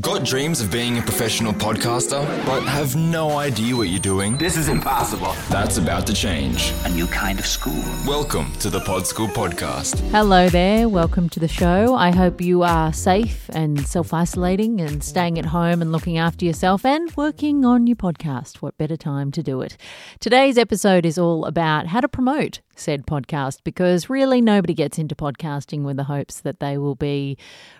Got dreams of being a professional podcaster, but have no idea what you're doing? This is impossible. That's about to change. A new kind of school. Welcome to the Pod School Podcast. Hello there, welcome to the show. I hope you are safe and self isolating and staying at home and looking after yourself and working on your podcast. What better time to do it? Today's episode is all about how to promote said podcast because really nobody gets into podcasting with the hopes that they will be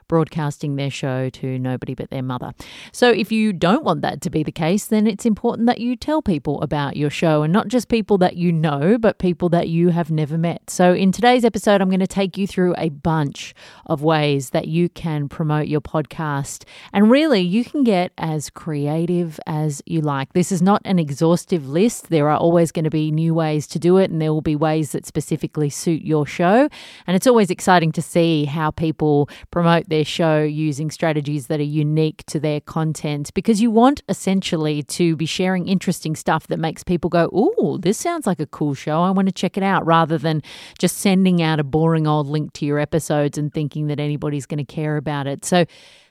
broadcasting their show to nobody but their mother. So if you don't want that to be the case, then it's important that you tell people about your show and not just people that you know, but people that you have never met. So in today's episode, I'm going to take you through a bunch of ways that you can promote your podcast. And really, you can get as creative as you like. This is not an exhaustive list. There are always going to be new ways to do it, and there will be ways that specifically suit your show. And it's always exciting to see how people promote their show using strategies that are unique to their content because you want essentially to be sharing interesting stuff that makes people go, Oh, this sounds like a cool show. I want to check it out rather than just sending out a boring old link to your episodes and thinking that anybody's going to care about it. So,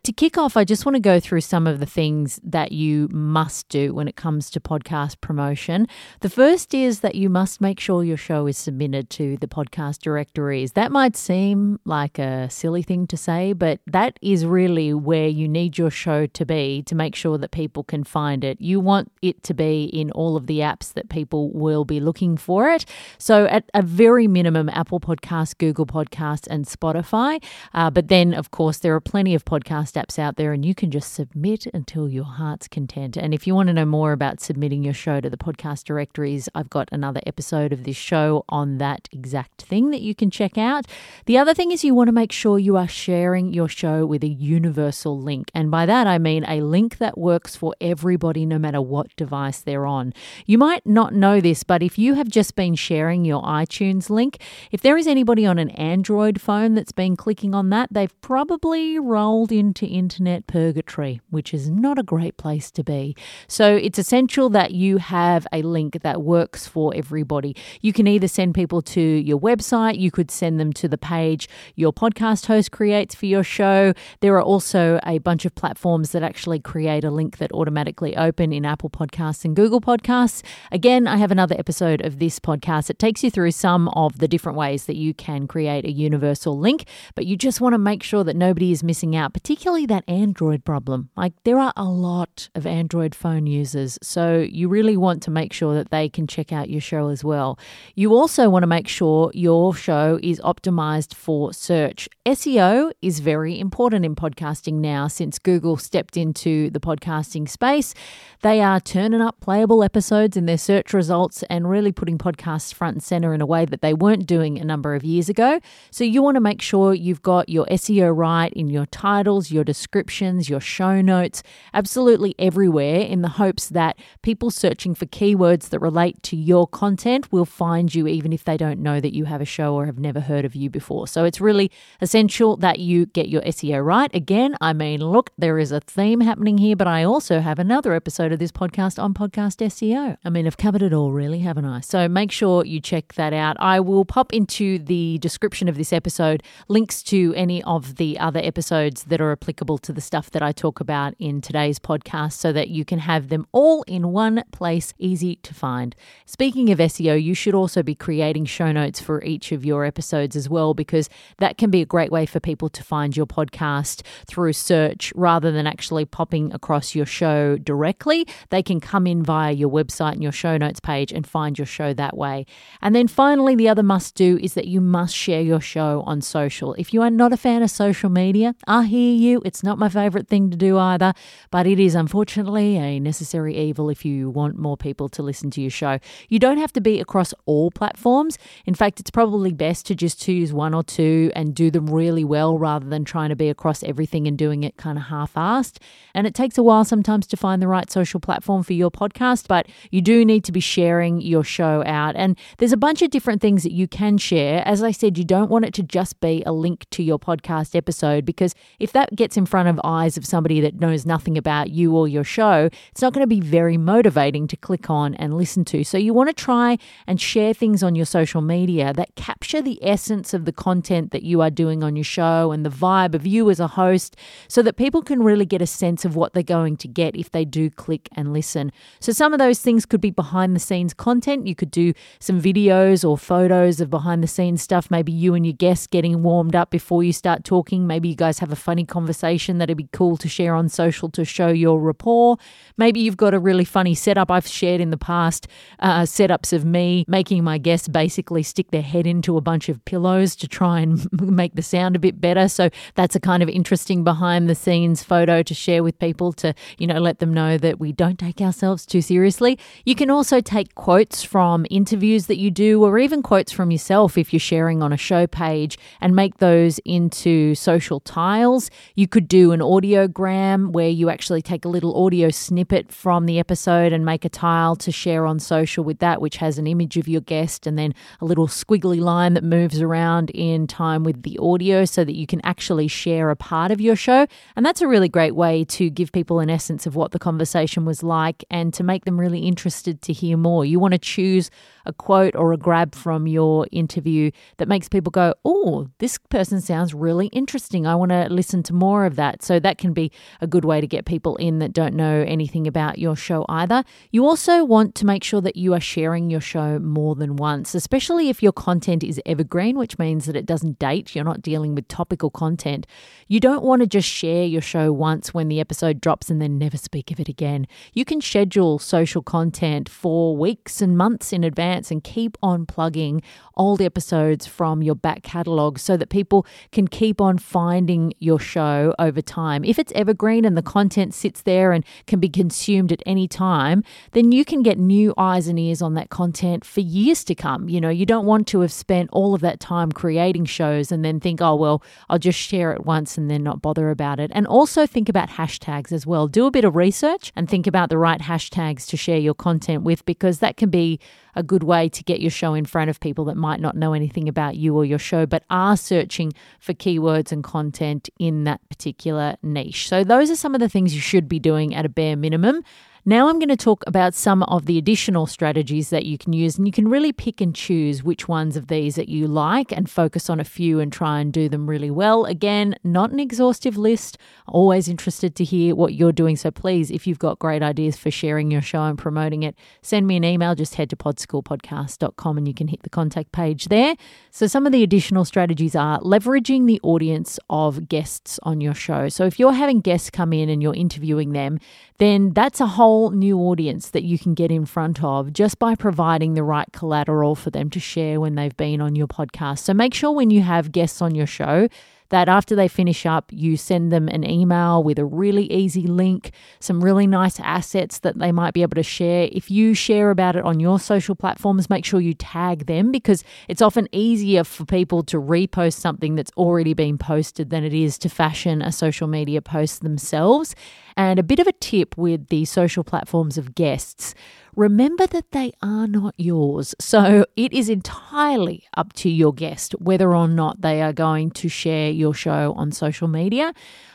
to kick off, I just want to go through some of the things that you must do when it comes to podcast promotion. The first is that you must make sure your show is submitted to the podcast directories. That might seem like a silly thing to say, but that is really where you need your show to be to make sure that people can find it. You want it to be in all of the apps that people will be looking for it. So, at a very minimum, Apple Podcasts, Google Podcasts, and Spotify. Uh, but then, of course, there are plenty of podcasts apps out there and you can just submit until your heart's content. And if you want to know more about submitting your show to the podcast directories, I've got another episode of this show on that exact thing that you can check out. The other thing is you want to make sure you are sharing your show with a universal link. And by that, I mean a link that works for everybody, no matter what device they're on. You might not know this, but if you have just been sharing your iTunes link, if there is anybody on an Android phone that's been clicking on that, they've probably rolled into into internet purgatory, which is not a great place to be. So it's essential that you have a link that works for everybody. You can either send people to your website, you could send them to the page your podcast host creates for your show. There are also a bunch of platforms that actually create a link that automatically open in Apple Podcasts and Google Podcasts. Again, I have another episode of this podcast. It takes you through some of the different ways that you can create a universal link, but you just want to make sure that nobody is missing out, particularly particularly that Android problem. Like there are a lot of Android phone users, so you really want to make sure that they can check out your show as well. You also want to make sure your show is optimized for search. SEO is very important in podcasting now since Google stepped into the podcasting space. They are turning up playable episodes in their search results and really putting podcasts front and center in a way that they weren't doing a number of years ago. So you want to make sure you've got your SEO right in your titles, your descriptions, your show notes, absolutely everywhere in the hopes that people searching for keywords that relate to your content will find you even if they don't know that you have a show or have never heard of you before. So it's really essential that you get your SEO right. Again, I mean, look, there is a theme happening here, but I also have another episode of this podcast on podcast SEO. I mean, I've covered it all, really, haven't I? So make sure you check that out. I will pop into the description of this episode links to any of the other episodes that are applicable to the stuff that I talk about in today's podcast so that you can have them all in one place, easy to find. Speaking of SEO, you should also be creating show notes for each of your episodes as well, because that can be a great way for people to find your podcast through search rather than actually popping across your show directly. They can come in via your website and your show notes page and find your show that way. And then finally, the other must do is that you must share your show on social. If you are not a fan of social media, I hear you it's not my favourite thing to do either, but it is unfortunately a necessary evil if you want more people to listen to your show. You don't have to be across all platforms. In fact, it's probably best to just choose one or two and do them really well rather than trying to be across everything and doing it kind of half assed. And it takes a while sometimes to find the right social platform for your podcast, but you do need to be sharing your show out. And there's a bunch of different things that you can share. As I said, you don't want it to just be a link to your podcast episode because if that gets in front of eyes of somebody that knows nothing about you or your show, it's not going to be very motivating to click on and listen to. So you want to try and share things on your social media that capture the essence of the content that you are doing on your show and the vibe of you as a host so that people can really get a sense of what they're going to get if they do click and listen. So some of those things could be behind the scenes content. You could do some videos or photos of behind the scenes stuff, maybe you and your guests getting warmed up before you start talking. Maybe you guys have a funny conversation that'd be cool to share on social to show your rapport. Maybe you've got a really funny setup. I've shared in the past uh, setups of me making my guests basically stick their head into a bunch of pillows to try and make the sound a bit better. So that's a kind of interesting behind the scenes photo to share with people to, you know, let them know that we don't take ourselves too seriously. You can also take quotes from interviews that you do or even quotes from yourself if you're sharing on a show page and make those into social tiles. Could do an audiogram where you actually take a little audio snippet from the episode and make a tile to share on social with that, which has an image of your guest and then a little squiggly line that moves around in time with the audio so that you can actually share a part of your show. And that's a really great way to give people an essence of what the conversation was like and to make them really interested to hear more. You want to choose a quote or a grab from your interview that makes people go, Oh, this person sounds really interesting. I want to listen to more of that. So that can be a good way to get people in that don't know anything about your show either. You also want to make sure that you are sharing your show more than once, especially if your content is evergreen, which means that it doesn't date. You're not dealing with topical content. You don't want to just share your show once when the episode drops and then never speak of it again. You can schedule social content for weeks and months in advance and keep on plugging old episodes from your back catalogue so that people can keep on finding your show over time. If it's evergreen and the content sits there and can be consumed at any time, then you can get new eyes and ears on that content for years to come. You know, you don't want to have spent all of that time creating shows and then think, oh, well, I'll just share it once and then not bother about it. And also think about hashtags as well. Do a bit of research and think about the right hashtags to share your content with because that can be a good way to get your show in front of people that might not know anything about you or your show, but are searching for keywords and content in that particular niche. So, those are some of the things you should be doing at a bare minimum. Now I'm going to talk about some of the additional strategies that you can use, and you can really pick and choose which ones of these that you like and focus on a few and try and do them really well. Again, not an exhaustive list. Always interested to hear what you're doing. So please, if you've got great ideas for sharing your show and promoting it, send me an email. Just head to podschoolpodcast.com and you can hit the contact page there. So some of the additional strategies are leveraging the audience of guests on your show. So if you're having guests come in and you're interviewing them, then that's a whole new audience that you can get in front of just by providing the right collateral for them to share when they've been on your podcast. So make sure when you have guests on your show that after they finish up, you send them an email with a really easy link, some really nice assets that they might be able to share. If you share about it on your social platforms, make sure you tag them because it's often easier for people to repost something that's already been posted than it is to fashion a social media post themselves. And a bit of a tip with the social platforms of guests remember that they are not yours. So it is entirely up to your guest whether or not they are going to share your show on social media.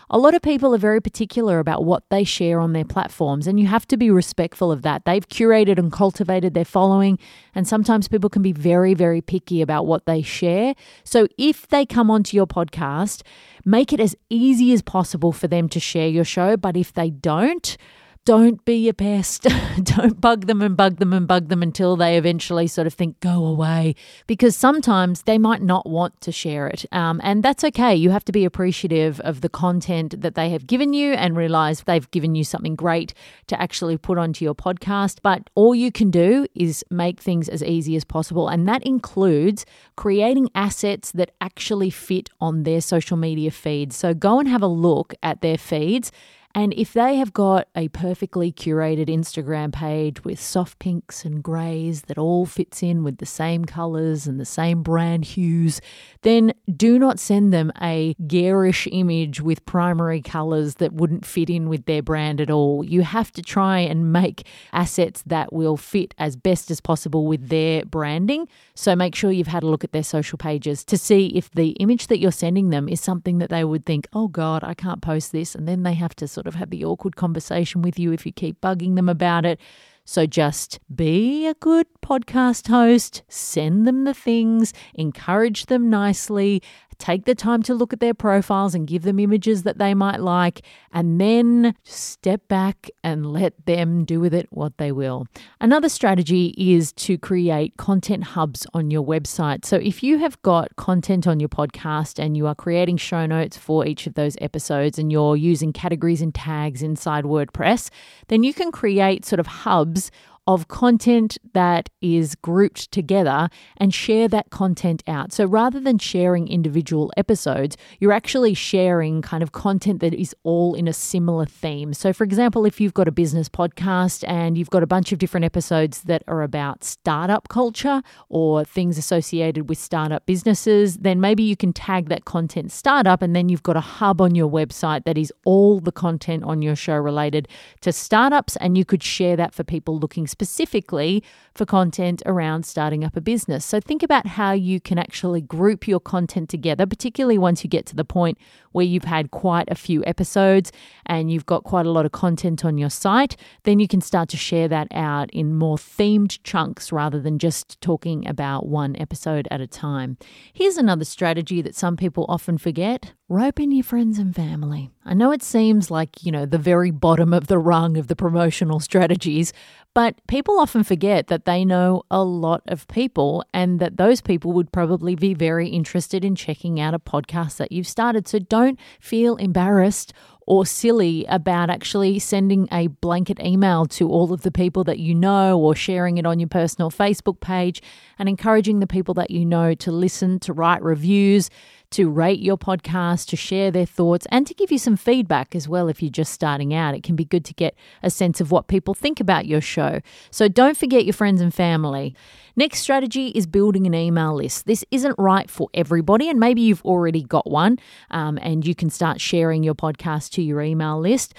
A lot of people are very particular about what they share on their platforms, and you have to be respectful of that. They've curated and cultivated their following, and sometimes people can be very, very picky about what they share. So if they come onto your podcast, make it as easy as possible for them to share your show. But if they don't, don't be a pest. don't bug them and bug them and bug them until they eventually sort of think, go away. Because sometimes they might not want to share it. Um, and that's okay. You have to be appreciative of the content that they have given you and realize they've given you something great to actually put onto your podcast. But all you can do is make things as easy as possible. And that includes creating assets that actually fit on their social media feeds. So go and have a look at their feeds And if they have got a perfectly curated Instagram page with soft pinks and greys that all fits in with the same colors and the same brand hues, then do not send them a garish image with primary colors that wouldn't fit in with their brand at all. You have to try and make assets that will fit as best as possible with their branding. So make sure you've had a look at their social pages to see if the image that you're sending them is something that they would think, oh God, I can't post this. And then they have to sort sort of have the awkward conversation with you if you keep bugging them about it. So just be a good podcast host, send them the things, encourage them nicely, take the time to look at their profiles and give them images that they might like, and then step back and let them do with it what they will. Another strategy is to create content hubs on your website. So if you have got content on your podcast and you are creating show notes for each of those episodes and you're using categories and tags inside WordPress, then you can create sort of hubs of content that is grouped together and share that content out. So rather than sharing individual episodes, you're actually sharing kind of content that is all in a similar theme. So, for example, if you've got a business podcast and you've got a bunch of different episodes that are about startup culture or things associated with startup businesses, then maybe you can tag that content startup and then you've got a hub on your website that is all the content on your show related to startups and you could share that for people looking specifically for content around starting up a business. So think about how you can actually group your content together, particularly once you get to the point where you've had quite a few episodes and you've got quite a lot of content on your site. Then you can start to share that out in more themed chunks rather than just talking about one episode at a time. Here's another strategy that some people often forget rope in your friends and family. I know it seems like, you know, the very bottom of the rung of the promotional strategies, but people often forget that they know a lot of people and that those people would probably be very interested in checking out a podcast that you've started. So don't feel embarrassed or silly about actually sending a blanket email to all of the people that you know or sharing it on your personal Facebook page and encouraging the people that you know to listen, to write reviews, to rate your podcast, to share their thoughts, and to give you some feedback as well if you're just starting out. It can be good to get a sense of what people think about your show. So don't forget your friends and family. Next strategy is building an email list. This isn't right for everybody, and maybe you've already got one um, and you can start sharing your podcast to your email list.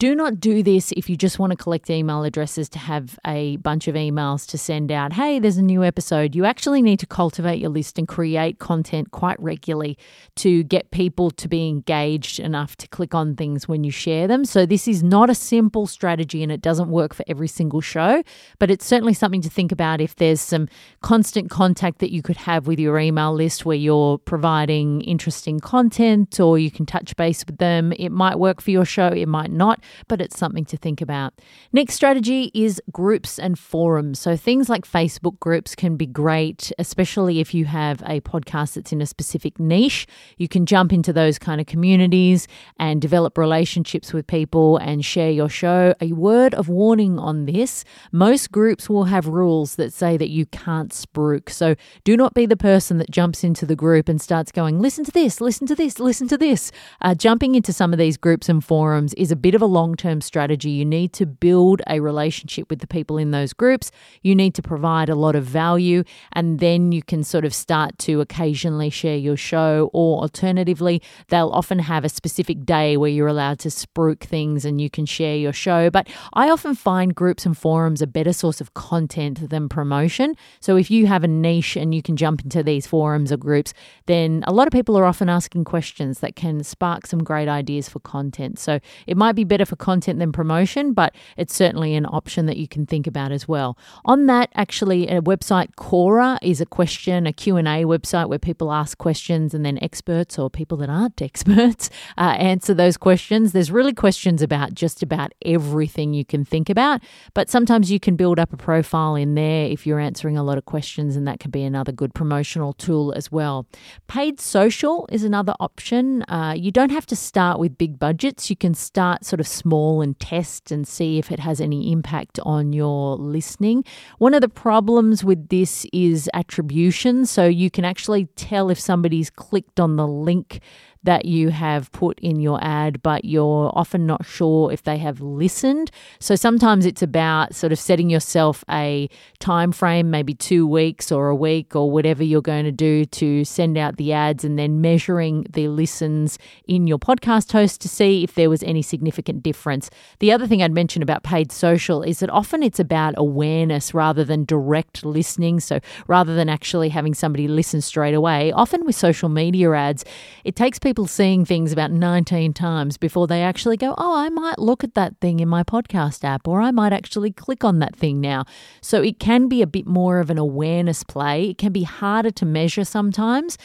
Do not do this if you just want to collect email addresses to have a bunch of emails to send out. Hey, there's a new episode. You actually need to cultivate your list and create content quite regularly to get people to be engaged enough to click on things when you share them. So, this is not a simple strategy and it doesn't work for every single show, but it's certainly something to think about if there's some constant contact that you could have with your email list where you're providing interesting content or you can touch base with them. It might work for your show, it might not but it's something to think about. Next strategy is groups and forums. So things like Facebook groups can be great, especially if you have a podcast that's in a specific niche. You can jump into those kind of communities and develop relationships with people and share your show. A word of warning on this most groups will have rules that say that you can't spruik. So do not be the person that jumps into the group and starts going, listen to this, listen to this, listen to this. Uh, jumping into some of these groups and forums is a bit of a long term strategy. You need to build a relationship with the people in those groups. You need to provide a lot of value, and then you can sort of start to occasionally share your show. Or alternatively, they'll often have a specific day where you're allowed to spruik things and you can share your show. But I often find groups and forums a better source of content than promotion. So if you have a niche and you can jump into these forums or groups, then a lot of people are often asking questions that can spark some great ideas for content. So it might be better for content than promotion, but it's certainly an option that you can think about as well. On that, actually, a website Quora is a question, a Q&A website where people ask questions and then experts or people that aren't experts uh, answer those questions. There's really questions about just about everything you can think about, but sometimes you can build up a profile in there if you're answering a lot of questions, and that can be another good promotional tool as well. Paid social is another option. Uh, you don't have to start with big budgets. You can start sort of small and test and see if it has any impact on your listening. One of the problems with this is attribution. So you can actually tell if somebody's clicked on the link that you have put in your ad, but you're often not sure if they have listened. So sometimes it's about sort of setting yourself a time frame, maybe two weeks or a week or whatever you're going to do to send out the ads and then measuring the listens in your podcast host to see if there was any significant difference. The other thing I'd mention about paid social is that often it's about awareness rather than direct listening. So rather than actually having somebody listen straight away, often with social media ads, it takes people seeing things about 19 times before they actually go, Oh, I might look at that thing in my podcast app, or I might actually click on that thing now. So it can be a bit more of an awareness play. It can be harder to measure sometimes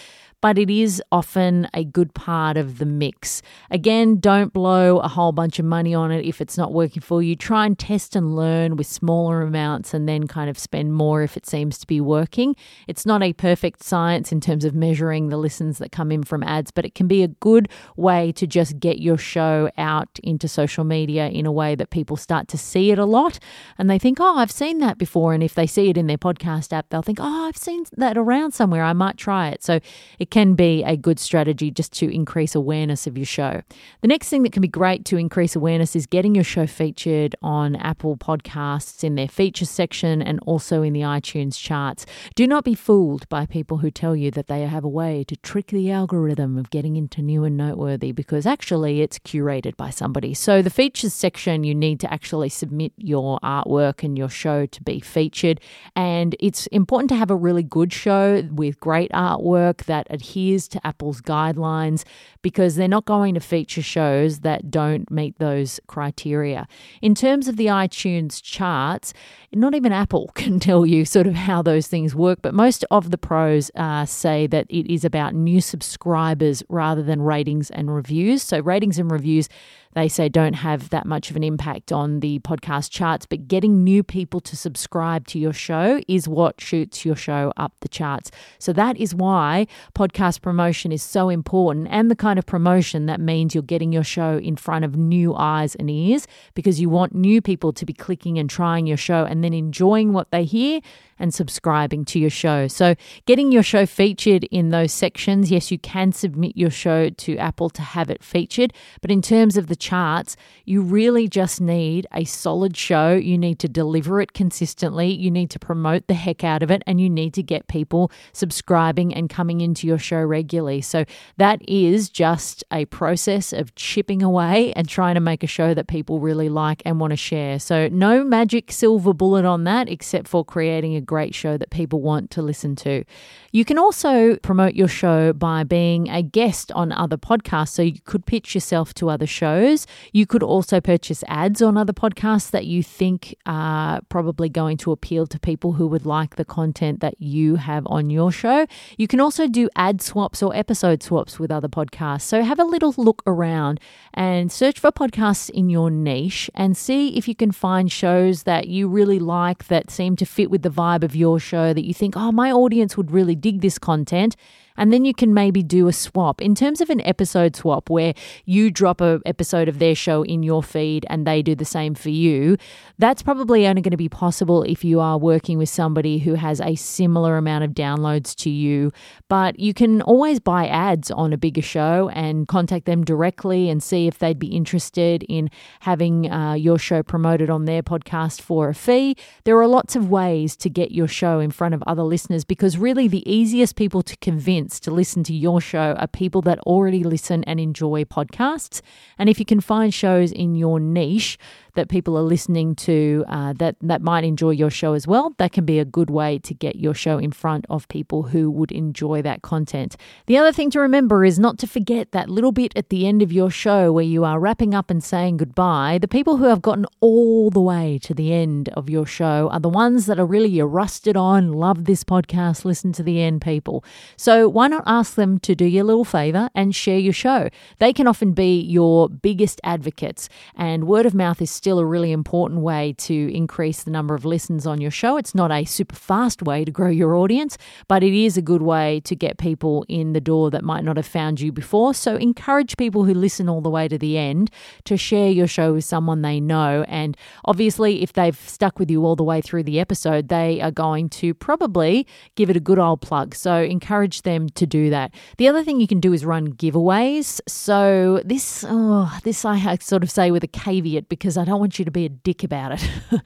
but it is often a good part of the mix. Again, don't blow a whole bunch of money on it if it's not working for you. Try and test and learn with smaller amounts and then kind of spend more if it seems to be working. It's not a perfect science in terms of measuring the listens that come in from ads, but it can be a good way to just get your show out into social media in a way that people start to see it a lot and they think, oh, I've seen that before. And if they see it in their podcast app, they'll think, oh, I've seen that around somewhere. I might try it. So it can be a good strategy just to increase awareness of your show. The next thing that can be great to increase awareness is getting your show featured on Apple Podcasts in their features section and also in the iTunes charts. Do not be fooled by people who tell you that they have a way to trick the algorithm of getting into new and noteworthy because actually it's curated by somebody. So, the features section, you need to actually submit your artwork and your show to be featured. And it's important to have a really good show with great artwork that adheres to Apple's guidelines because they're not going to feature shows that don't meet those criteria. In terms of the iTunes charts, not even Apple can tell you sort of how those things work, but most of the pros uh, say that it is about new subscribers rather than ratings and reviews. So, ratings and reviews they say don't have that much of an impact on the podcast charts, but getting new people to subscribe to your show is what shoots your show up the charts. So that is why podcast promotion is so important and the kind of promotion that means you're getting your show in front of new eyes and ears because you want new people to be clicking and trying your show and then enjoying what they hear and subscribing to your show. So, getting your show featured in those sections, yes, you can submit your show to Apple to have it featured. But in terms of the charts, you really just need a solid show. You need to deliver it consistently. You need to promote the heck out of it, and you need to get people subscribing and coming into your show regularly. So, that is just a process of chipping away and trying to make a show that people really like and want to share. So, no magic silver bullet on that except for creating a great show that people want to listen to. You can also promote your show by being a guest on other podcasts. So you could pitch yourself to other shows. You could also purchase ads on other podcasts that you think are probably going to appeal to people who would like the content that you have on your show. You can also do ad swaps or episode swaps with other podcasts. So have a little look around and search for podcasts in your niche and see if you can find shows that you really like that seem to fit with the vibe of your show that you think, oh, my audience would really dig this content and then you can maybe do a swap. In terms of an episode swap where you drop a episode of their show in your feed and they do the same for you, that's probably only going to be possible if you are working with somebody who has a similar amount of downloads to you. But you can always buy ads on a bigger show and contact them directly and see if they'd be interested in having uh, your show promoted on their podcast for a fee. There are lots of ways to get your show in front of other listeners because really the easiest people to convince audience to listen to your show are people that already listen and enjoy podcasts. And if you can find shows in your niche, that people are listening to uh, that that might enjoy your show as well. That can be a good way to get your show in front of people who would enjoy that content. The other thing to remember is not to forget that little bit at the end of your show where you are wrapping up and saying goodbye. The people who have gotten all the way to the end of your show are the ones that are really rusted on, love this podcast, listen to the end people. So why not ask them to do you a little favor and share your show? They can often be your biggest advocates, and word of mouth is still a really important way to increase the number of listens on your show. It's not a super fast way to grow your audience, but it is a good way to get people in the door that might not have found you before. So encourage people who listen all the way to the end to share your show with someone they know. And obviously, if they've stuck with you all the way through the episode, they are going to probably give it a good old plug. So encourage them to do that. The other thing you can do is run giveaways. So this, oh, this I sort of say with a caveat because I don't want you to be a dick about it.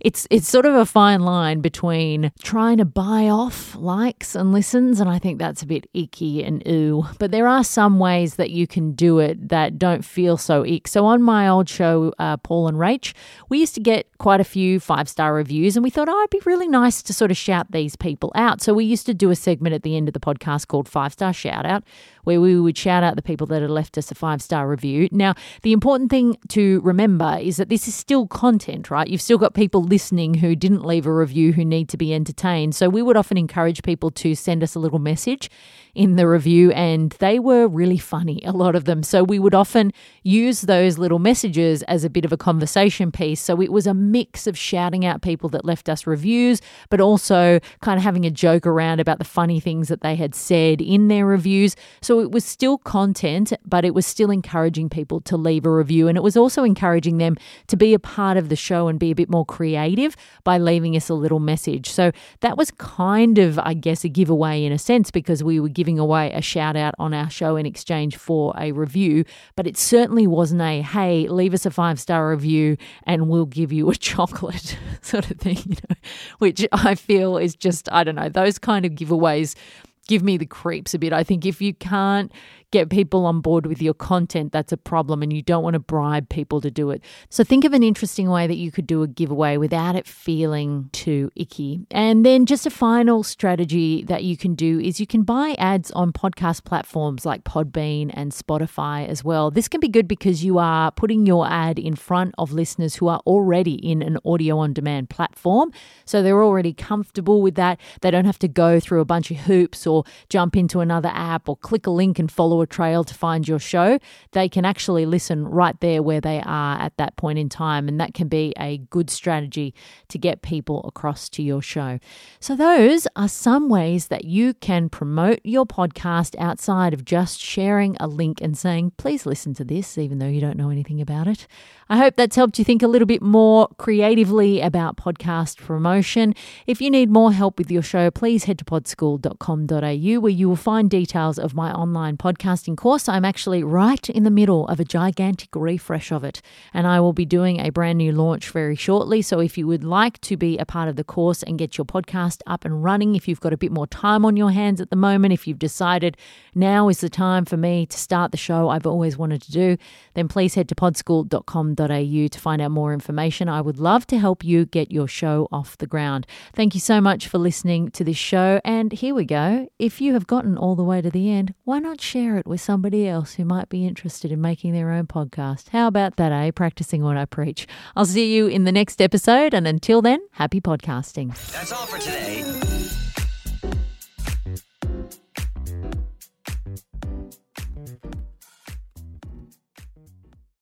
it's it's sort of a fine line between trying to buy off likes and listens, and I think that's a bit icky and ooh. But there are some ways that you can do it that don't feel so ick. So on my old show, uh, Paul and Rach, we used to get quite a few five star reviews, and we thought, oh, it'd be really nice to sort of shout these people out. So we used to do a segment at the end of the podcast called Five Star Shout Out, where we would shout out the people that had left us a five star review. Now, the important thing to remember is that this is still content, right? You've still got people listening who didn't leave a review who need to be entertained. So we would often encourage people to send us a little message in the review, and they were really funny, a lot of them. So we would often use those little messages as a bit of a conversation piece. So it was a mix of shouting out people that left us reviews, but also kind of having a joke around about the funny things that they had said in their reviews. So it was still content, but it was still encouraging people to leave a review. And it was also encouraging them to be a part of the show and be a bit more creative by leaving us a little message. So that was kind of, I guess, a giveaway in a sense because we were giving away a shout out on our show in exchange for a review. But it certainly wasn't a, hey, leave us a five star review and we'll give you a chocolate sort of thing, you know, which I feel is just, I don't know, those kind of giveaways give me the creeps a bit. I think if you can't get people on board with your content, that's a problem, and you don't want to bribe people to do it. So think of an interesting way that you could do a giveaway without it feeling too icky. And then just a final strategy that you can do is you can buy ads on podcast platforms like Podbean and Spotify as well. This can be good because you are putting your ad in front of listeners who are already in an audio on demand platform. So they're already comfortable with that. They don't have to go through a bunch of hoops or jump into another app or click a link and follow a trail to find your show, they can actually listen right there where they are at that point in time. And that can be a good strategy to get people across to your show. So, those are some ways that you can promote your podcast outside of just sharing a link and saying, please listen to this, even though you don't know anything about it. I hope that's helped you think a little bit more creatively about podcast promotion. If you need more help with your show, please head to podschool.com.au where you will find details of my online podcasting course. I'm actually right in the middle of a gigantic refresh of it, and I will be doing a brand new launch very shortly. So if you would like to be a part of the course and get your podcast up and running, if you've got a bit more time on your hands at the moment, if you've decided now is the time for me to start the show I've always wanted to do, then please head to podschool.com.au to find out more information. I would love to help you get your show off the ground. Thank you so much for listening to this show. And here we go. If you have gotten all the way to the end, why not share it with somebody else who might be interested in making their own podcast? How about that, eh? Practicing what I preach. I'll see you in the next episode. And until then, happy podcasting. That's all for today.